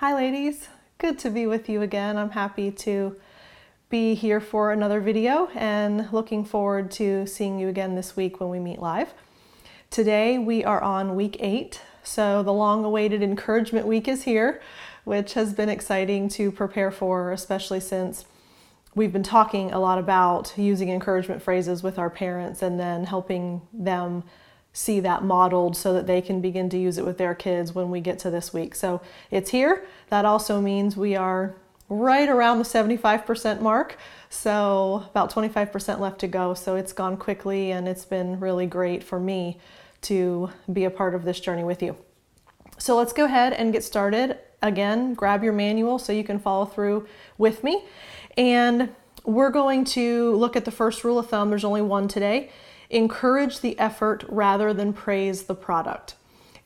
Hi, ladies. Good to be with you again. I'm happy to be here for another video and looking forward to seeing you again this week when we meet live. Today we are on week eight, so the long awaited encouragement week is here, which has been exciting to prepare for, especially since we've been talking a lot about using encouragement phrases with our parents and then helping them see that modeled so that they can begin to use it with their kids when we get to this week. So it's here. That also means we are right around the 75% mark. So about 25% left to go. So it's gone quickly and it's been really great for me to be a part of this journey with you. So let's go ahead and get started. Again, grab your manual so you can follow through with me. And we're going to look at the first rule of thumb. There's only one today encourage the effort rather than praise the product.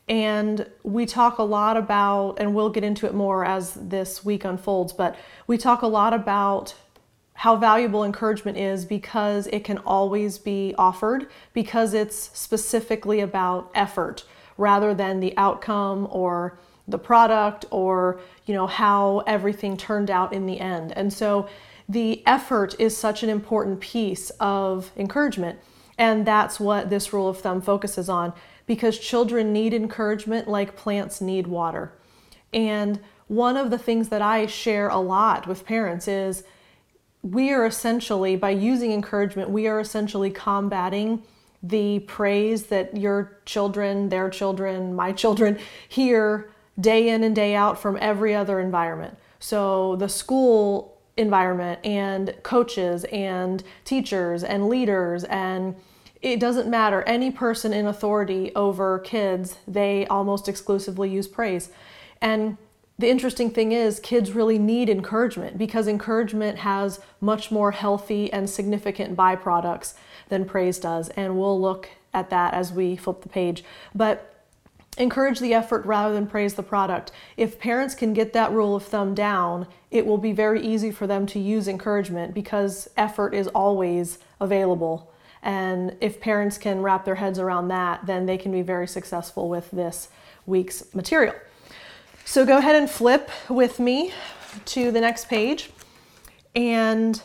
And we talk a lot about, and we'll get into it more as this week unfolds, but we talk a lot about how valuable encouragement is because it can always be offered, because it's specifically about effort rather than the outcome or the product or you know how everything turned out in the end. And so the effort is such an important piece of encouragement. And that's what this rule of thumb focuses on because children need encouragement like plants need water. And one of the things that I share a lot with parents is we are essentially, by using encouragement, we are essentially combating the praise that your children, their children, my children hear day in and day out from every other environment. So the school environment and coaches and teachers and leaders and it doesn't matter. Any person in authority over kids they almost exclusively use praise. And the interesting thing is kids really need encouragement because encouragement has much more healthy and significant byproducts than praise does and we'll look at that as we flip the page. But Encourage the effort rather than praise the product. If parents can get that rule of thumb down, it will be very easy for them to use encouragement because effort is always available. And if parents can wrap their heads around that, then they can be very successful with this week's material. So go ahead and flip with me to the next page. And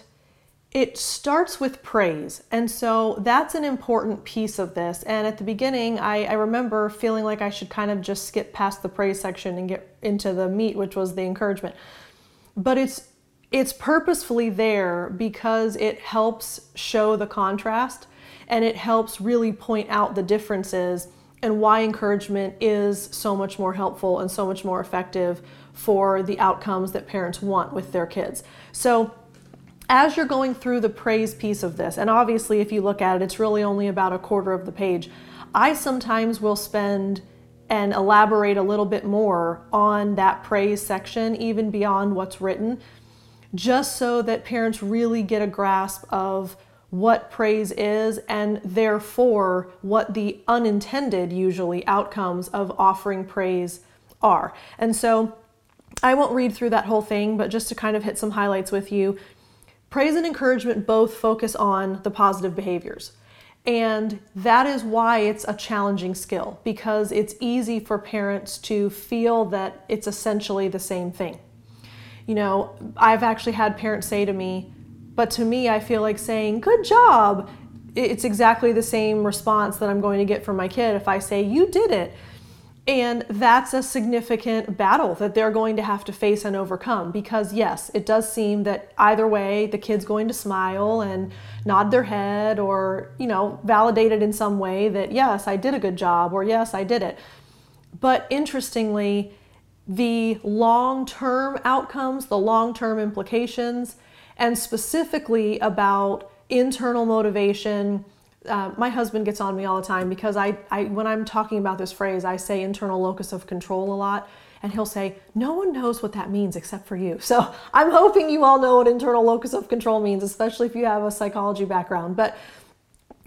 it starts with praise. And so that's an important piece of this. And at the beginning, I, I, remember feeling like I should kind of just skip past the praise section and get into the meat, which was the encouragement. But it's it's purposefully there because it helps show the contrast and it helps really point out the differences and why encouragement is so much more helpful and so much more effective for the outcomes that parents want with their kids. So as you're going through the praise piece of this, and obviously if you look at it, it's really only about a quarter of the page, I sometimes will spend and elaborate a little bit more on that praise section, even beyond what's written, just so that parents really get a grasp of what praise is and therefore what the unintended, usually, outcomes of offering praise are. And so I won't read through that whole thing, but just to kind of hit some highlights with you, Praise and encouragement both focus on the positive behaviors. And that is why it's a challenging skill because it's easy for parents to feel that it's essentially the same thing. You know, I've actually had parents say to me, but to me, I feel like saying, good job. It's exactly the same response that I'm going to get from my kid if I say, you did it. And that's a significant battle that they're going to have to face and overcome because, yes, it does seem that either way, the kid's going to smile and nod their head or, you know, validate it in some way that, yes, I did a good job or, yes, I did it. But interestingly, the long term outcomes, the long term implications, and specifically about internal motivation uh, my husband gets on me all the time because I, I, when I'm talking about this phrase, I say internal locus of control a lot. And he'll say, No one knows what that means except for you. So I'm hoping you all know what internal locus of control means, especially if you have a psychology background. But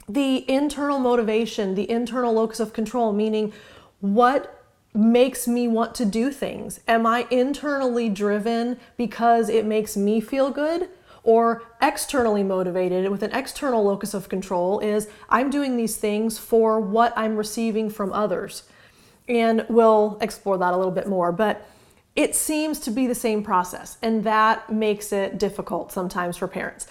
the internal motivation, the internal locus of control, meaning what makes me want to do things? Am I internally driven because it makes me feel good? Or externally motivated with an external locus of control is I'm doing these things for what I'm receiving from others. And we'll explore that a little bit more. But it seems to be the same process, and that makes it difficult sometimes for parents.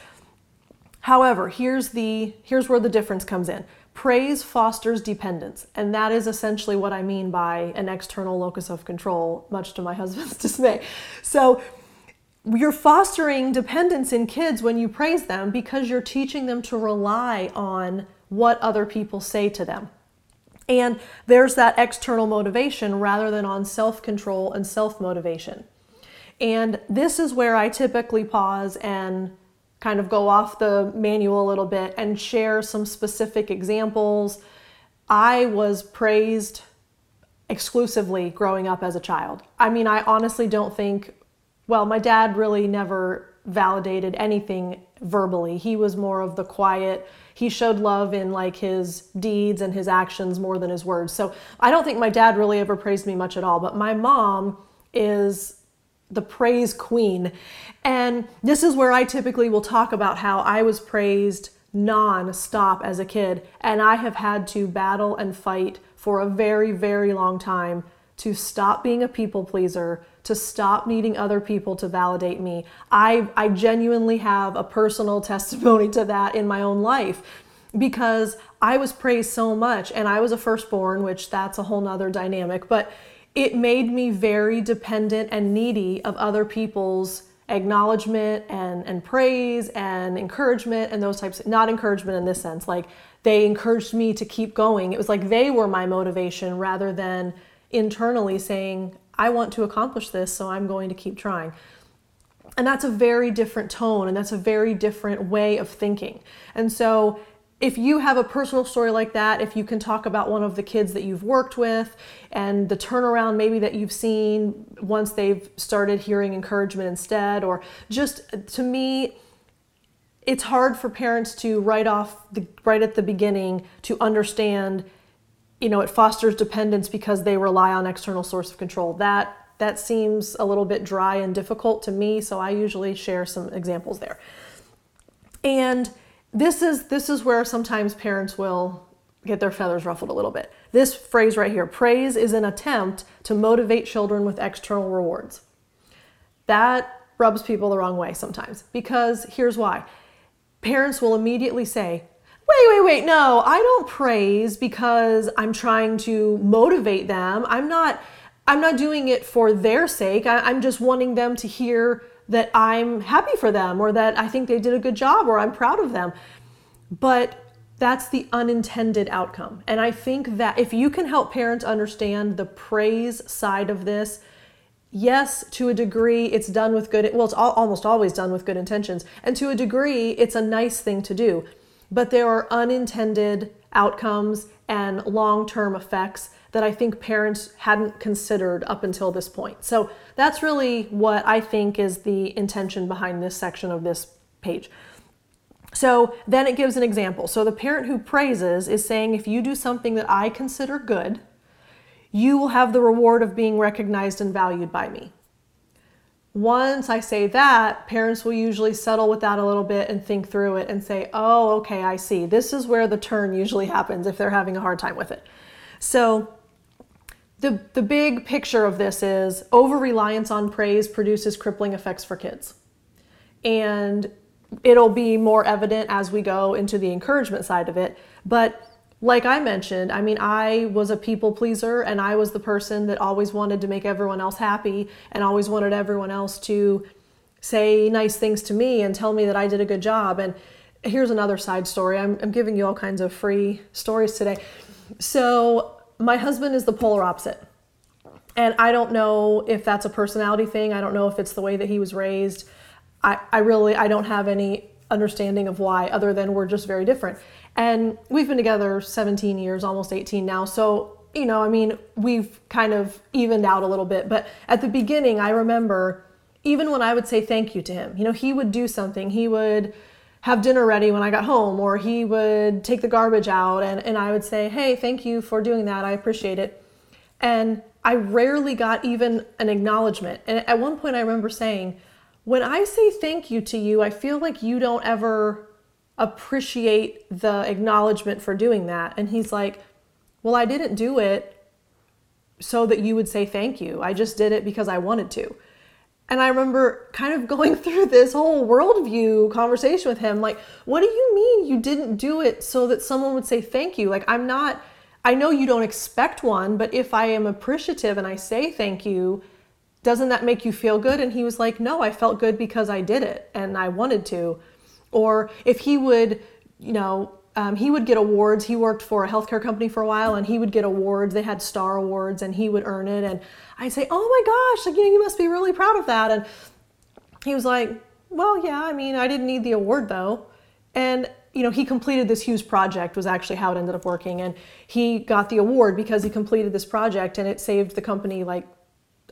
However, here's the here's where the difference comes in. Praise fosters dependence, and that is essentially what I mean by an external locus of control, much to my husband's dismay. So, you're fostering dependence in kids when you praise them because you're teaching them to rely on what other people say to them. And there's that external motivation rather than on self control and self motivation. And this is where I typically pause and kind of go off the manual a little bit and share some specific examples. I was praised exclusively growing up as a child. I mean, I honestly don't think, well, my dad really never validated anything verbally. He was more of the quiet, he showed love in like his deeds and his actions more than his words. So I don't think my dad really ever praised me much at all, but my mom is the praise queen. And this is where I typically will talk about how I was praised non-stop as a kid and I have had to battle and fight for a very very long time to stop being a people pleaser, to stop needing other people to validate me. I, I genuinely have a personal testimony to that in my own life because I was praised so much and I was a firstborn, which that's a whole nother dynamic, but it made me very dependent and needy of other people's acknowledgement and, and praise and encouragement and those types not encouragement in this sense like they encouraged me to keep going it was like they were my motivation rather than internally saying I want to accomplish this, so I'm going to keep trying. And that's a very different tone and that's a very different way of thinking. And so, if you have a personal story like that, if you can talk about one of the kids that you've worked with and the turnaround maybe that you've seen once they've started hearing encouragement instead, or just to me, it's hard for parents to right off the right at the beginning to understand you know, it fosters dependence because they rely on external source of control. That that seems a little bit dry and difficult to me, so I usually share some examples there. And this is this is where sometimes parents will get their feathers ruffled a little bit. This phrase right here, praise is an attempt to motivate children with external rewards. That rubs people the wrong way sometimes because here's why. Parents will immediately say, wait, wait, wait, no, I don't praise because I'm trying to motivate them. I'm not, I'm not doing it for their sake. I, I'm just wanting them to hear that I'm happy for them or that I think they did a good job or I'm proud of them. But that's the unintended outcome. And I think that if you can help parents understand the praise side of this, yes, to a degree, it's done with good, well, it's almost always done with good intentions. And to a degree, it's a nice thing to do but there are unintended outcomes and long term effects that I think parents hadn't considered up until this point. So that's really what I think is the intention behind this section of this page. So then it gives an example. So the parent who praises is saying, if you do something that I consider good, you will have the reward of being recognized and valued by me. Once I say that, parents will usually settle with that a little bit and think through it and say, oh, okay, I see. This is where the turn usually happens if they're having a hard time with it. So, the, the big picture of this is over reliance on praise produces crippling effects for kids. And it'll be more evident as we go into the encouragement side of it. But like I mentioned, I mean, I was a people pleaser and I was the person that always wanted to make everyone else happy and always wanted everyone else to say nice things to me and tell me that I did a good job. And here's another side story. I'm, I'm giving you all kinds of free stories today. So, my husband is the polar opposite. And I don't know if that's a personality thing. I don't know if it's the way that he was raised. I, I really I don't have any understanding of why other than we're just very different. And we've been together 17 years, almost 18 now. So, you know, I mean, we've kind of evened out a little bit. But at the beginning, I remember even when I would say thank you to him, you know, he would do something. He would have dinner ready when I got home, or he would take the garbage out, and, and I would say, hey, thank you for doing that. I appreciate it. And I rarely got even an acknowledgement. And at one point, I remember saying, when I say thank you to you, I feel like you don't ever appreciate the acknowledgement for doing that. And he's like, Well, I didn't do it so that you would say thank you. I just did it because I wanted to. And I remember kind of going through this whole worldview conversation with him like, what do you mean you didn't do it so that someone would say thank you? Like, I'm not, I know you don't expect one, but if I am appreciative and I say thank you, doesn't that make you feel good? And he was like, no, I felt good because I did it and I wanted to. Or if he would, you know, um, he would get awards. He worked for a healthcare company for a while, and he would get awards. They had star awards, and he would earn it. And I'd say, "Oh my gosh, like you know, you must be really proud of that." And he was like, "Well, yeah. I mean, I didn't need the award though." And you know, he completed this huge project. Was actually how it ended up working, and he got the award because he completed this project, and it saved the company like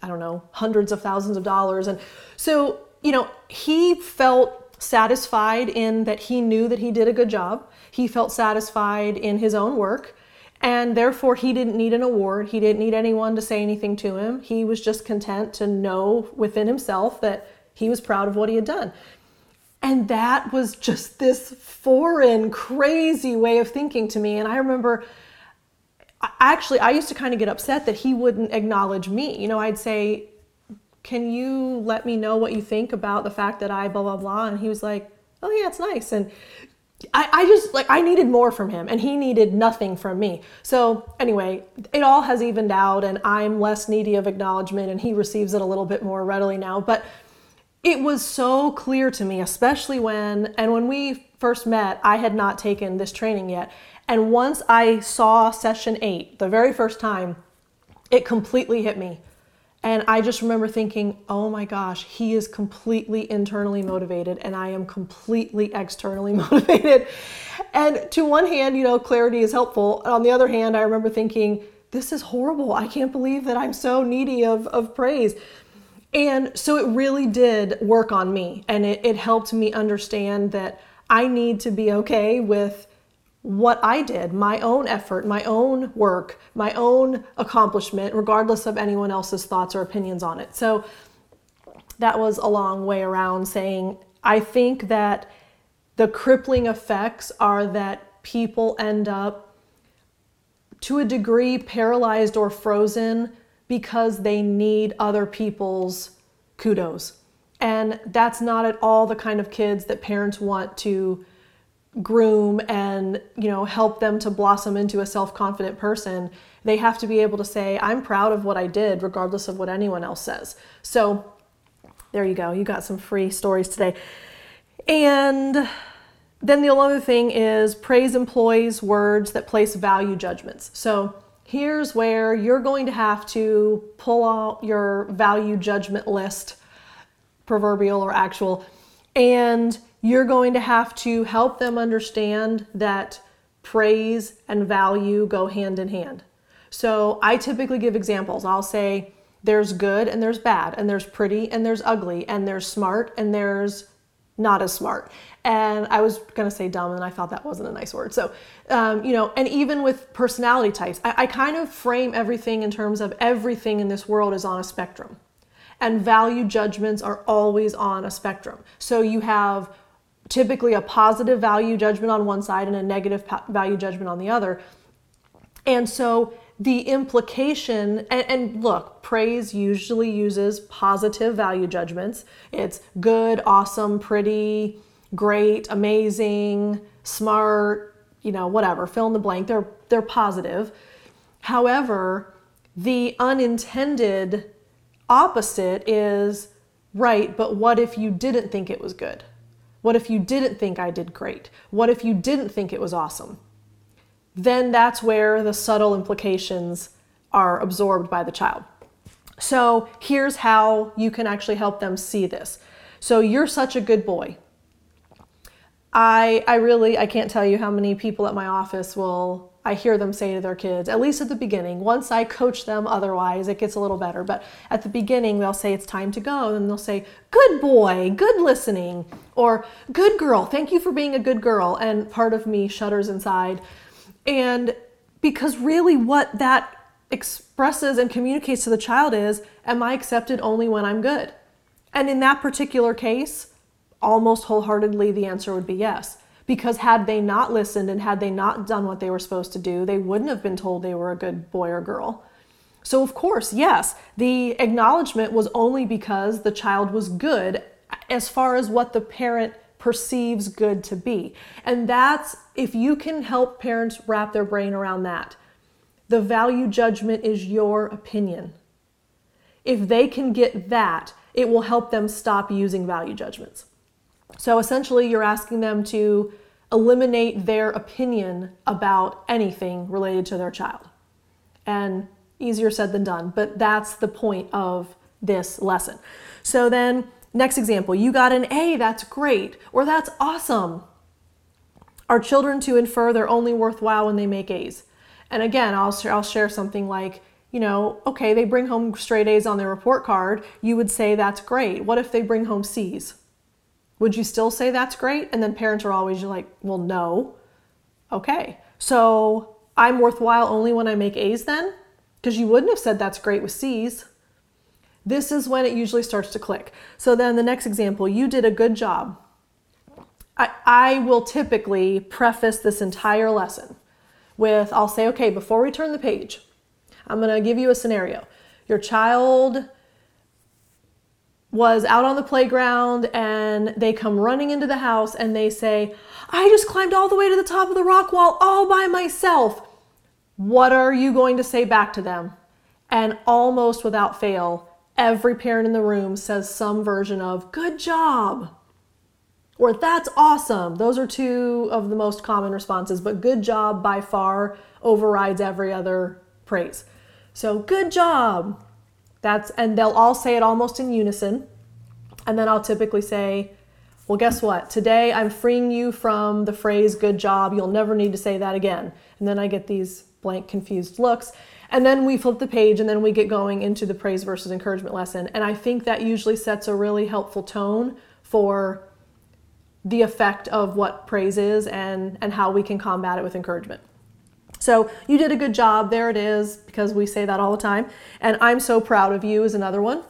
I don't know hundreds of thousands of dollars. And so you know, he felt satisfied in that he knew that he did a good job. He felt satisfied in his own work. And therefore, he didn't need an award. He didn't need anyone to say anything to him. He was just content to know within himself that he was proud of what he had done. And that was just this foreign, crazy way of thinking to me. And I remember actually, I used to kind of get upset that he wouldn't acknowledge me. You know, I'd say, can you let me know what you think about the fact that I blah, blah, blah? And he was like, oh, yeah, it's nice. And I, I just like, I needed more from him and he needed nothing from me. So, anyway, it all has evened out and I'm less needy of acknowledgement and he receives it a little bit more readily now. But it was so clear to me, especially when, and when we first met, I had not taken this training yet. And once I saw session eight, the very first time, it completely hit me and I just remember thinking, oh my gosh, he is completely internally motivated and I am completely externally motivated. And to one hand, you know, clarity is helpful. On the other hand, I remember thinking, this is horrible. I can't believe that I'm so needy of, of praise. And so it really did work on me and it, it helped me understand that I need to be okay with what I did, my own effort, my own work, my own accomplishment, regardless of anyone else's thoughts or opinions on it. So that was a long way around saying, I think that the crippling effects are that people end up, to a degree, paralyzed or frozen because they need other people's kudos. And that's not at all the kind of kids that parents want to groom and you know help them to blossom into a self-confident person they have to be able to say i'm proud of what i did regardless of what anyone else says. So there you go. You got some free stories today. And then the other thing is praise employees words that place value judgments. So here's where you're going to have to pull out your value judgment list proverbial or actual and you're going to have to help them understand that praise and value go hand in hand. So I typically give examples. I'll say there's good and there's bad, and there's pretty and there's ugly, and there's smart and there's not as smart. And I was gonna say dumb, and I thought that wasn't a nice word. So, um, you know, and even with personality types, I, I kind of frame everything in terms of everything in this world is on a spectrum. And value judgments are always on a spectrum. So you have typically a positive value judgment on one side and a negative value judgment on the other. And so the implication, and, and, look, praise usually uses positive value judgments. It's good, awesome, pretty, great, amazing, smart, you know, whatever, fill in the blank. They're, they're positive. However, the unintended opposite is right, but what if you didn't think it was good? What if you didn't think I did great? What if you didn't think it was awesome? Then that's where the subtle implications are absorbed by the child. So here's how you can actually help them see this. So you're such a good boy. I I really I can't tell you how many people at my office will I hear them say to their kids, at least at the beginning. Once I coach them, otherwise it gets a little better. But at the beginning, they'll say it's time to go. And they'll say, good boy, good listening, or good girl, thank you for being a good girl. And part of me shudders inside. And because really what that expresses and communicates to the child is, am I accepted only when I'm good? And in that particular case, almost wholeheartedly, the answer would be yes because had they not listened and had they not done what they were supposed to do, they wouldn't have been told they were a good boy or girl. So, of course, yes, the acknowledgement was only because the child was good as far as what the parent perceives good to be. And that's if you can help parents wrap their brain around that. The value judgment is your opinion. If they can get that, it will help them stop using value judgments. So essentially, you're asking them to eliminate their opinion about anything related to their child. And easier said than done, but that's the point of this lesson. So then, next example, you got an A, that's great, or that's awesome. Are children to infer they're only worthwhile when they make A's? And again, I'll, I'll share something like, you know, okay, they bring home straight A's on their report card. You would say that's great. What if they bring home C's? Would you still say that's great? And then parents are always like, well, no. Okay, so I'm worthwhile only when I make A's then? Because you wouldn't have said that's great with C's. This is when it usually starts to click. So then the next example, you did a good job. I, I will typically preface this entire lesson with I'll say, okay, before we turn the page, I'm going to give you a scenario. Your child was out on the playground and they come running into the house and they say, I just climbed all the way to the top of the rock wall all by myself. What are you going to say back to them? And almost without fail, every parent in the room says some version of, Good job or that's awesome. Those are two of the most common responses, but good job by far overrides every other praise. So good job. That's and they'll all say it almost in unison. And then I'll typically say, well, guess what? Today I'm freeing you from the phrase good job. You'll never need to say that again. And then I get these blank, confused looks. And then we flip the page and then we get going into the praise versus encouragement lesson. And I think that usually sets a really helpful tone for the effect of what praise is and, and how we can combat it with encouragement. So, you did a good job. There it is, because we say that all the time. And I'm so proud of you is another one.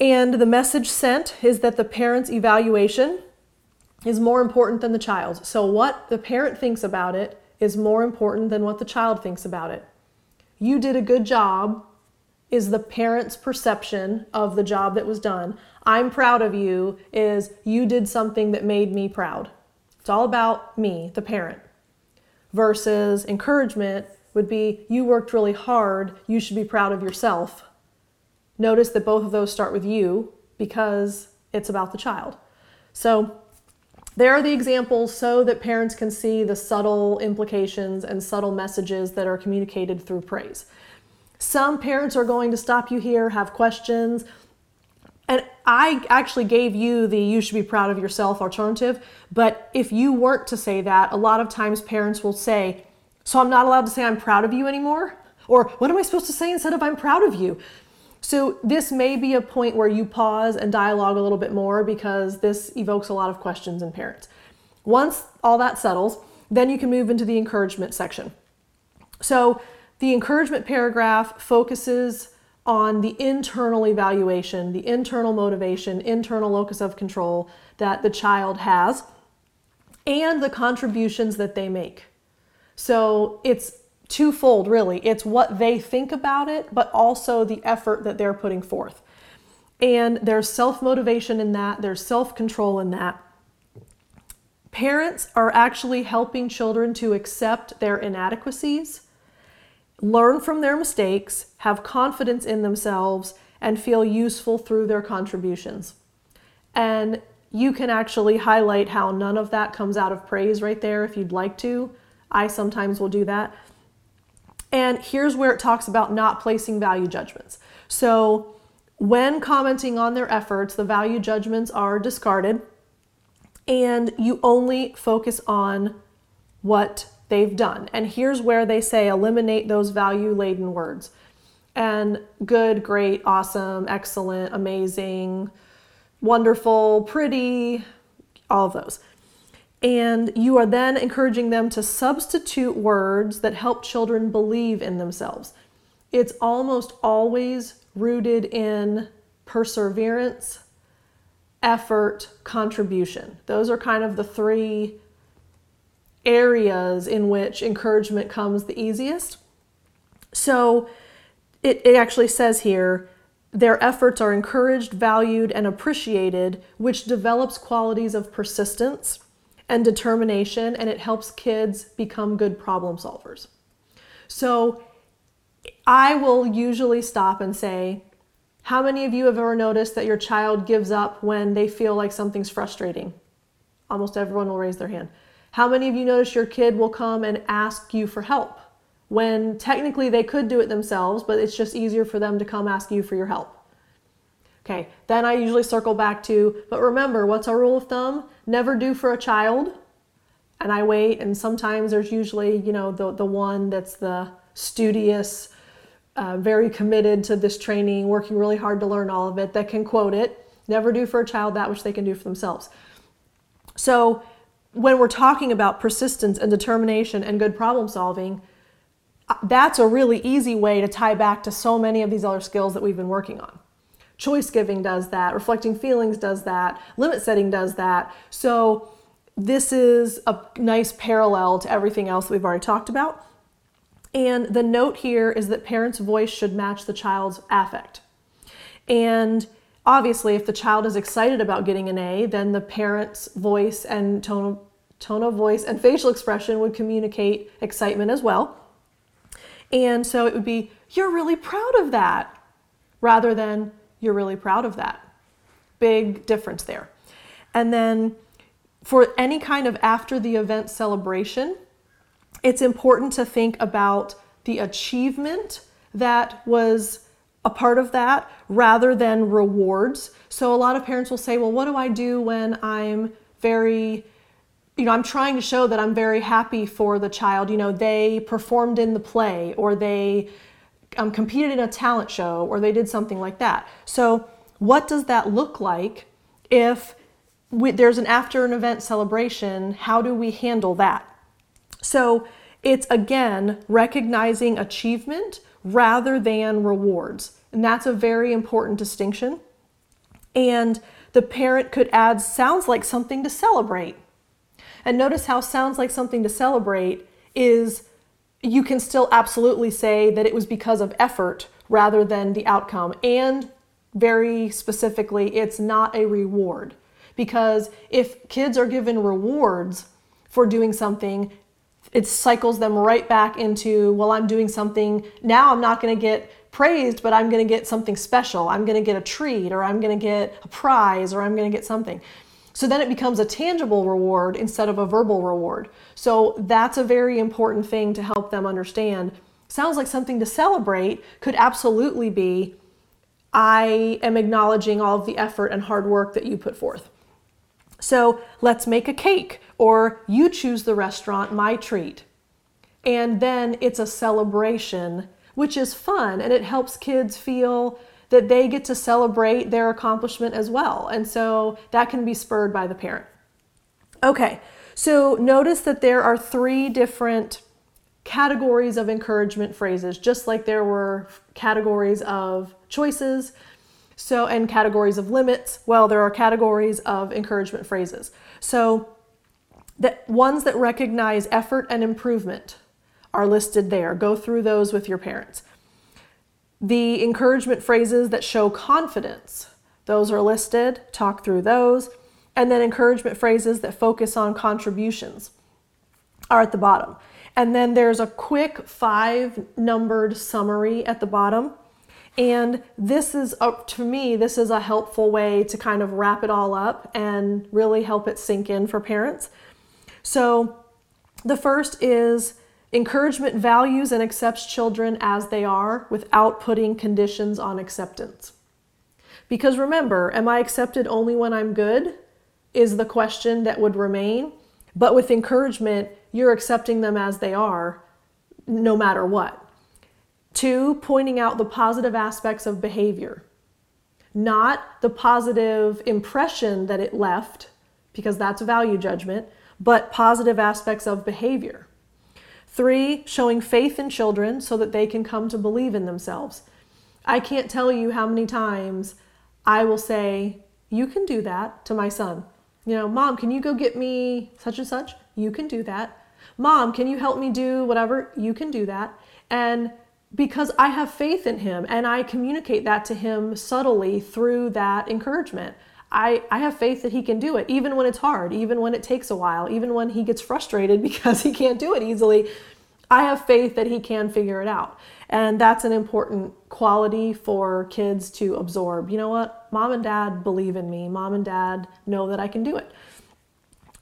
And the message sent is that the parent's evaluation is more important than the child's. So, what the parent thinks about it is more important than what the child thinks about it. You did a good job is the parent's perception of the job that was done. I'm proud of you is you did something that made me proud. It's all about me, the parent. Versus encouragement would be you worked really hard, you should be proud of yourself. Notice that both of those start with you because it's about the child. So, there are the examples so that parents can see the subtle implications and subtle messages that are communicated through praise. Some parents are going to stop you here, have questions. And I actually gave you the you should be proud of yourself alternative. But if you weren't to say that, a lot of times parents will say, So I'm not allowed to say I'm proud of you anymore? Or what am I supposed to say instead of I'm proud of you? So this may be a point where you pause and dialogue a little bit more because this evokes a lot of questions in parents. Once all that settles, then you can move into the encouragement section. So the encouragement paragraph focuses on the internal evaluation, the internal motivation, internal locus of control that the child has, and the contributions that they make. So it's twofold, really. It's what they think about it, but also the effort that they're putting forth. And there's self motivation in that, there's self control in that. Parents are actually helping children to accept their inadequacies learn from their mistakes, have confidence in themselves, and feel useful through their contributions. And you can actually highlight how none of that comes out of praise right there if you'd like to. I sometimes will do that. And here's where it talks about not placing value judgments. So, when commenting on their efforts, the value judgments are discarded and you only focus on what they've done. And here's where they say eliminate those value laden words. And good, great, awesome, excellent, amazing, wonderful, pretty, all of those. And you are then encouraging them to substitute words that help children believe in themselves. It's almost always rooted in perseverance, effort, contribution. Those are kind of the three areas in which encouragement comes the easiest. So it, it actually says here their efforts are encouraged, valued, and appreciated, which develops qualities of persistence and determination, and it helps kids become good problem solvers. So I will usually stop and say, How many of you have ever noticed that your child gives up when they feel like something's frustrating? Almost everyone will raise their hand. How many of you notice your kid will come and ask you for help when technically they could do it themselves, but it's just easier for them to come ask you for your help? Okay, then I usually circle back to, but remember, what's our rule of thumb? Never do for a child. And I wait, and sometimes there's usually, you know, the, the one that's the studious, uh, very committed to this training, working really hard to learn all of it, that can quote it. Never do for a child that which they can do for themselves. So, when we're talking about persistence and determination and good problem solving, uh, that's a really easy way to tie back to so many of these other skills that we've been working on. Choice giving does that, reflecting feelings does that, limit setting does that. So, this is a nice parallel to everything else that we've already talked about. And the note here is that parents' voice should match the child's affect. And obviously, if the child is excited about getting an A, then the parent's voice and tone of, tone of voice and facial expression would communicate excitement as well. And so it would be, You're really proud of that, rather than, You're really proud of that. Big difference there. And then for any kind of after the event celebration, it's important to think about the achievement that was a part of that rather than rewards. So a lot of parents will say, well, what do I do when I'm very, you know, I'm trying to show that I'm very happy for the child. You know, they performed in the play or they um, competed in a talent show or they did something like that. So, what does that look like if we, there's an after an event celebration? How do we handle that? So, it's again recognizing achievement rather than rewards. And that's a very important distinction. And the parent could add sounds like something to celebrate. And notice how sounds like something to celebrate is you can still absolutely say that it was because of effort rather than the outcome. And very specifically, it's not a reward. Because if kids are given rewards for doing something, it cycles them right back into, well, I'm doing something. Now I'm not going to get praised, but I'm going to get something special. I'm going to get a treat, or I'm going to get a prize, or I'm going to get something. So then it becomes a tangible reward instead of a verbal reward. So that's a very important thing to help them understand. Sounds like something to celebrate could absolutely be I am acknowledging all of the effort and hard work that you put forth. So let's make a cake, or you choose the restaurant, my treat. And then it's a celebration, which is fun and it helps kids feel that they get to celebrate their accomplishment as well. And so that can be spurred by the parent. Okay, so notice that there are three different categories of encouragement phrases, just like there were categories of choices, so, and categories of limits, well, there are categories of encouragement phrases. So, the ones that recognize effort and improvement are listed there. Go through those with your parents. The encouragement phrases that show confidence, those are listed. Talk through those. And then encouragement phrases that focus on contributions are at the bottom. And then there's a quick five numbered summary at the bottom and this is, up to me, this is a helpful way to kind of wrap it all up and really help it sink in for parents. So, the first is encouragement values and accepts children as they are without putting conditions on acceptance. Because remember, am I accepted only when I'm good? Is the question that would remain. But with encouragement, you're accepting them as they are no matter what. Two, pointing out the positive aspects of behavior, not the positive impression that it left, because that's a value judgment, but positive aspects of behavior. Three, showing faith in children so that they can come to believe in themselves. I can't tell you how many times I will say, You can do that to my son. You know, Mom, can you go get me such and such? You can do that. Mom, can you help me do whatever? You can do that. And because I have faith in him and I communicate that to him subtly through that encouragement. I, I have faith that he can do it, even when it's hard, even when it takes a while, even when he gets frustrated because he can't do it easily. I have faith that he can figure it out. And that's an important quality for kids to absorb. You know what? Mom and dad believe in me. Mom and dad know that I can do it.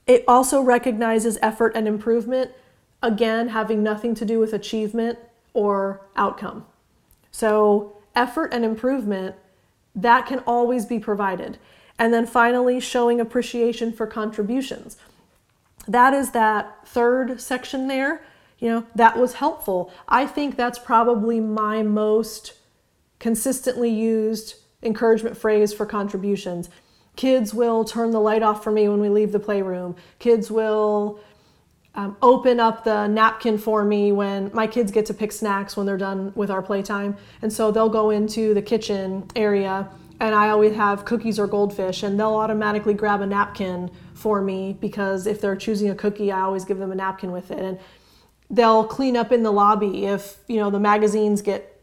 It also recognizes effort and improvement, again, having nothing to do with achievement or outcome. So, effort and improvement, that can always be provided. And then finally, showing appreciation for contributions. That is that third section there. You know, that was helpful. I think that's probably my most consistently used encouragement phrase for contributions. Kids will turn the light off for me when we leave the playroom. Kids will um, open up the napkin for me when my kids get to pick snacks when they're done with our playtime. And so they'll go into the kitchen area and I always have cookies or goldfish and they'll automatically grab a napkin for me because if they're choosing a cookie, I always give them a napkin with it. And they'll clean up in the lobby if, you know, the magazines get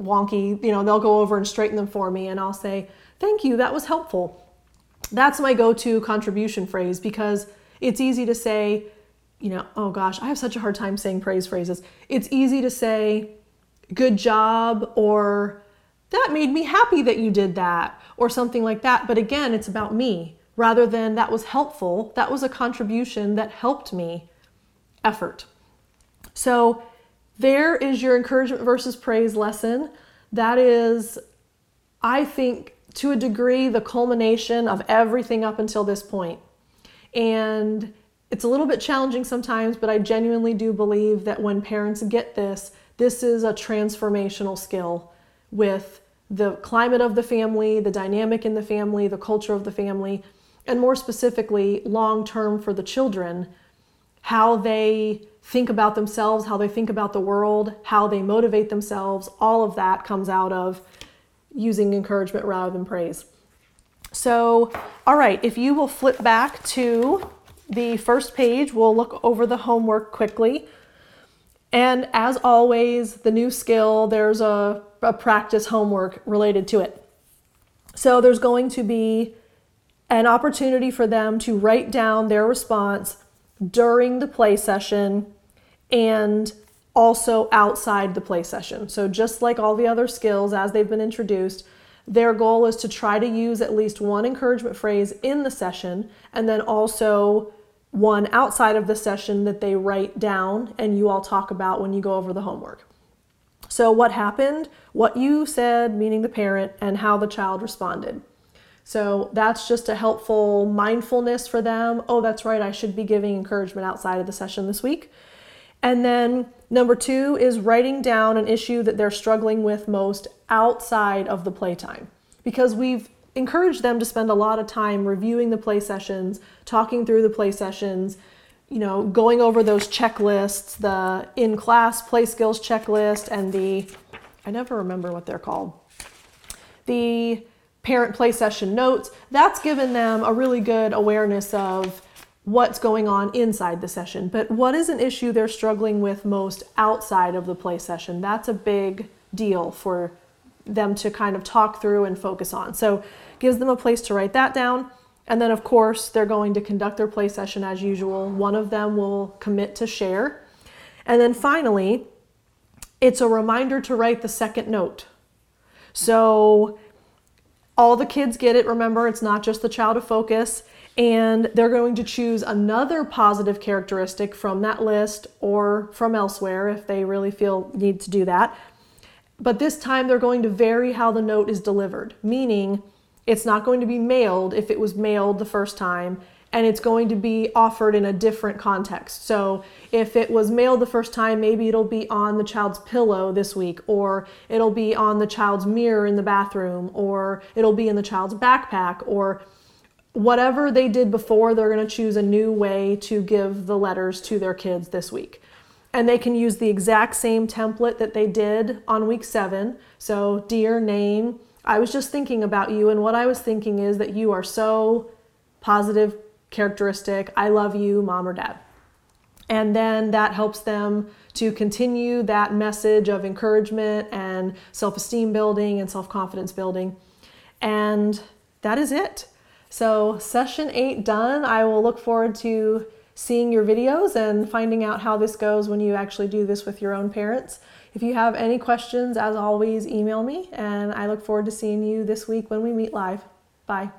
wonky, you know, they'll go over and straighten them for me and I'll say, "Thank you, that was helpful." That's my go-to contribution phrase because it's easy to say, you know, oh gosh, I have such a hard time saying praise phrases. It's easy to say, good job, or that made me happy that you did that, or something like that. But again, it's about me rather than that was helpful. That was a contribution that helped me effort. So there is your encouragement versus praise lesson. That is, I think, to a degree, the culmination of everything up until this point. And it's a little bit challenging sometimes, but I genuinely do believe that when parents get this, this is a transformational skill with the climate of the family, the dynamic in the family, the culture of the family, and more specifically, long term for the children, how they think about themselves, how they think about the world, how they motivate themselves, all of that comes out of using encouragement rather than praise. So, all right, if you will flip back to the first page, we'll look over the homework quickly. And as always, the new skill, there's a, a practice homework related to it. So there's going to be an opportunity for them to write down their response during the play session and also outside the play session. So, just like all the other skills as they've been introduced, their goal is to try to use at least one encouragement phrase in the session and then also one outside of the session that they write down and you all talk about when you go over the homework. So, what happened, what you said, meaning the parent, and how the child responded. So, that's just a helpful mindfulness for them. Oh, that's right, I should be giving encouragement outside of the session this week. And then number two is writing down an issue that they're struggling with most outside of the playtime. Because we've encouraged them to spend a lot of time reviewing the play sessions, talking through the play sessions, you know, going over those checklists, the in class play skills checklist and the, I never remember what they're called, the parent play session notes. That's given them a really good awareness of what's going on inside the session. But what is an issue they're struggling with most outside of the play session? That's a big deal for them to kind of talk through and focus on. So gives them a place to write that down. And then, of course, they're going to conduct their play session as usual. One of them will commit to share. And then finally, it's a reminder to write the second note. So all the kids get it. Remember, it's not just the child of focus. And they're going to choose another positive characteristic from that list or from elsewhere if they really feel need to do that. But this time they're going to vary how the note is delivered, meaning it's not going to be mailed if it was mailed the first time, and it's going to be offered in a different context. So if it was mailed the first time, maybe it'll be on the child's pillow this week, or it'll be on the child's mirror in the bathroom, or it'll be in the child's backpack, or whatever they did before, they're going to choose a new way to give the letters to their kids this week. And they can use the exact same template that they did on week seven. So, dear name, I was just thinking about you, and what I was thinking is that you are so positive, characteristic. I love you, mom or dad. And then that helps them to continue that message of encouragement and self esteem building and self confidence building. And that is it. So, session eight done. I will look forward to seeing your videos and finding out how this goes when you actually do this with your own parents. If you have any questions, as always, email me, and I look forward to seeing you this week when we meet live. Bye.